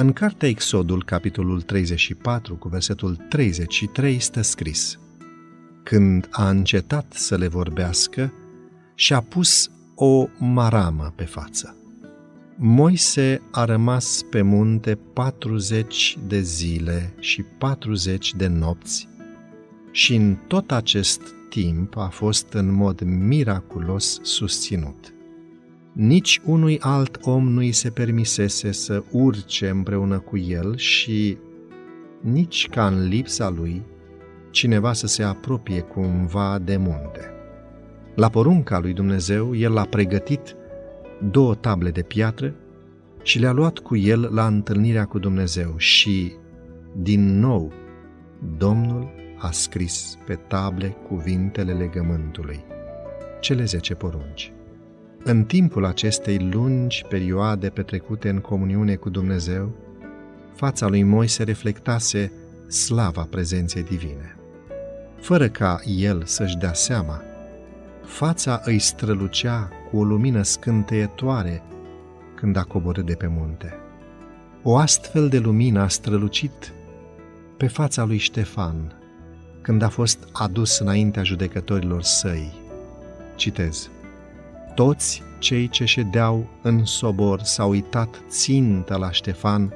În cartea Exodul, capitolul 34, cu versetul 33, stă scris Când a încetat să le vorbească, și-a pus o maramă pe față. Moise a rămas pe munte 40 de zile și 40 de nopți și în tot acest timp a fost în mod miraculos susținut. Nici unui alt om nu i se permisese să urce împreună cu el și nici ca în lipsa lui cineva să se apropie cumva de munte. La porunca lui Dumnezeu, el a pregătit două table de piatră și le-a luat cu el la întâlnirea cu Dumnezeu și, din nou, Domnul a scris pe table cuvintele legământului, cele zece porunci. În timpul acestei lungi perioade petrecute în comuniune cu Dumnezeu, fața lui Moise reflectase slava prezenței divine. Fără ca el să-și dea seama, fața îi strălucea cu o lumină scânteietoare când a coborât de pe munte. O astfel de lumină a strălucit pe fața lui Ștefan când a fost adus înaintea judecătorilor săi. Citez. Toți cei ce ședeau în sobor s-au uitat țintă la Ștefan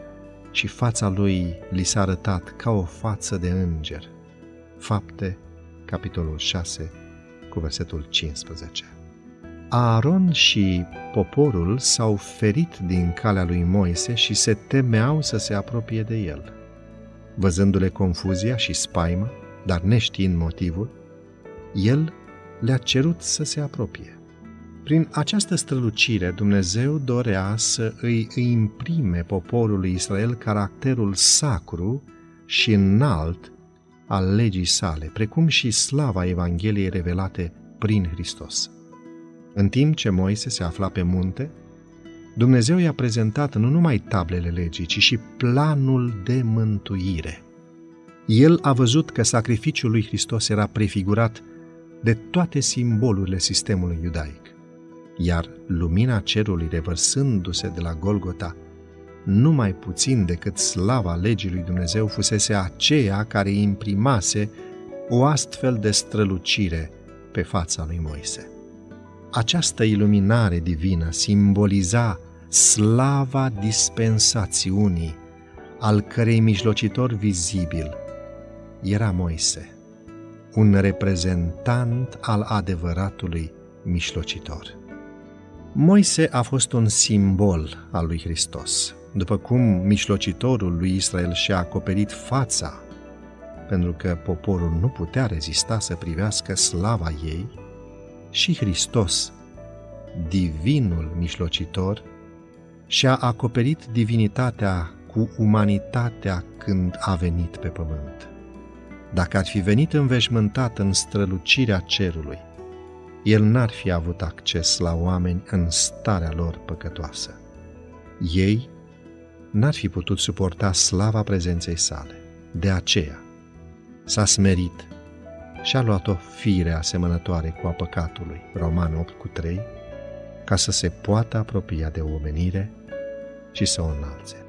și fața lui li s-a arătat ca o față de înger. Fapte, capitolul 6, cu versetul 15. Aaron și poporul s-au ferit din calea lui Moise și se temeau să se apropie de el. Văzându-le confuzia și spaima, dar neștiind motivul, el le-a cerut să se apropie. Prin această strălucire, Dumnezeu dorea să îi imprime poporului Israel caracterul sacru și înalt al legii sale, precum și slava Evangheliei revelate prin Hristos. În timp ce Moise se afla pe munte, Dumnezeu i-a prezentat nu numai tablele legii, ci și planul de mântuire. El a văzut că sacrificiul lui Hristos era prefigurat de toate simbolurile sistemului iudaic, iar lumina cerului revărsându-se de la Golgota, nu mai puțin decât slava legii lui Dumnezeu fusese aceea care imprimase o astfel de strălucire pe fața lui Moise. Această iluminare divină simboliza slava dispensațiunii, al cărei mijlocitor vizibil era Moise, un reprezentant al adevăratului mijlocitor. Moise a fost un simbol al lui Hristos, după cum mijlocitorul lui Israel și-a acoperit fața, pentru că poporul nu putea rezista să privească slava ei, și Hristos, divinul mijlocitor, și-a acoperit divinitatea cu umanitatea când a venit pe pământ. Dacă ar fi venit înveșmântat în strălucirea cerului, el n-ar fi avut acces la oameni în starea lor păcătoasă. Ei n-ar fi putut suporta slava prezenței sale. De aceea s-a smerit și a luat o fire asemănătoare cu a păcatului, Roman 8 cu 3, ca să se poată apropia de omenire și să o înalțe.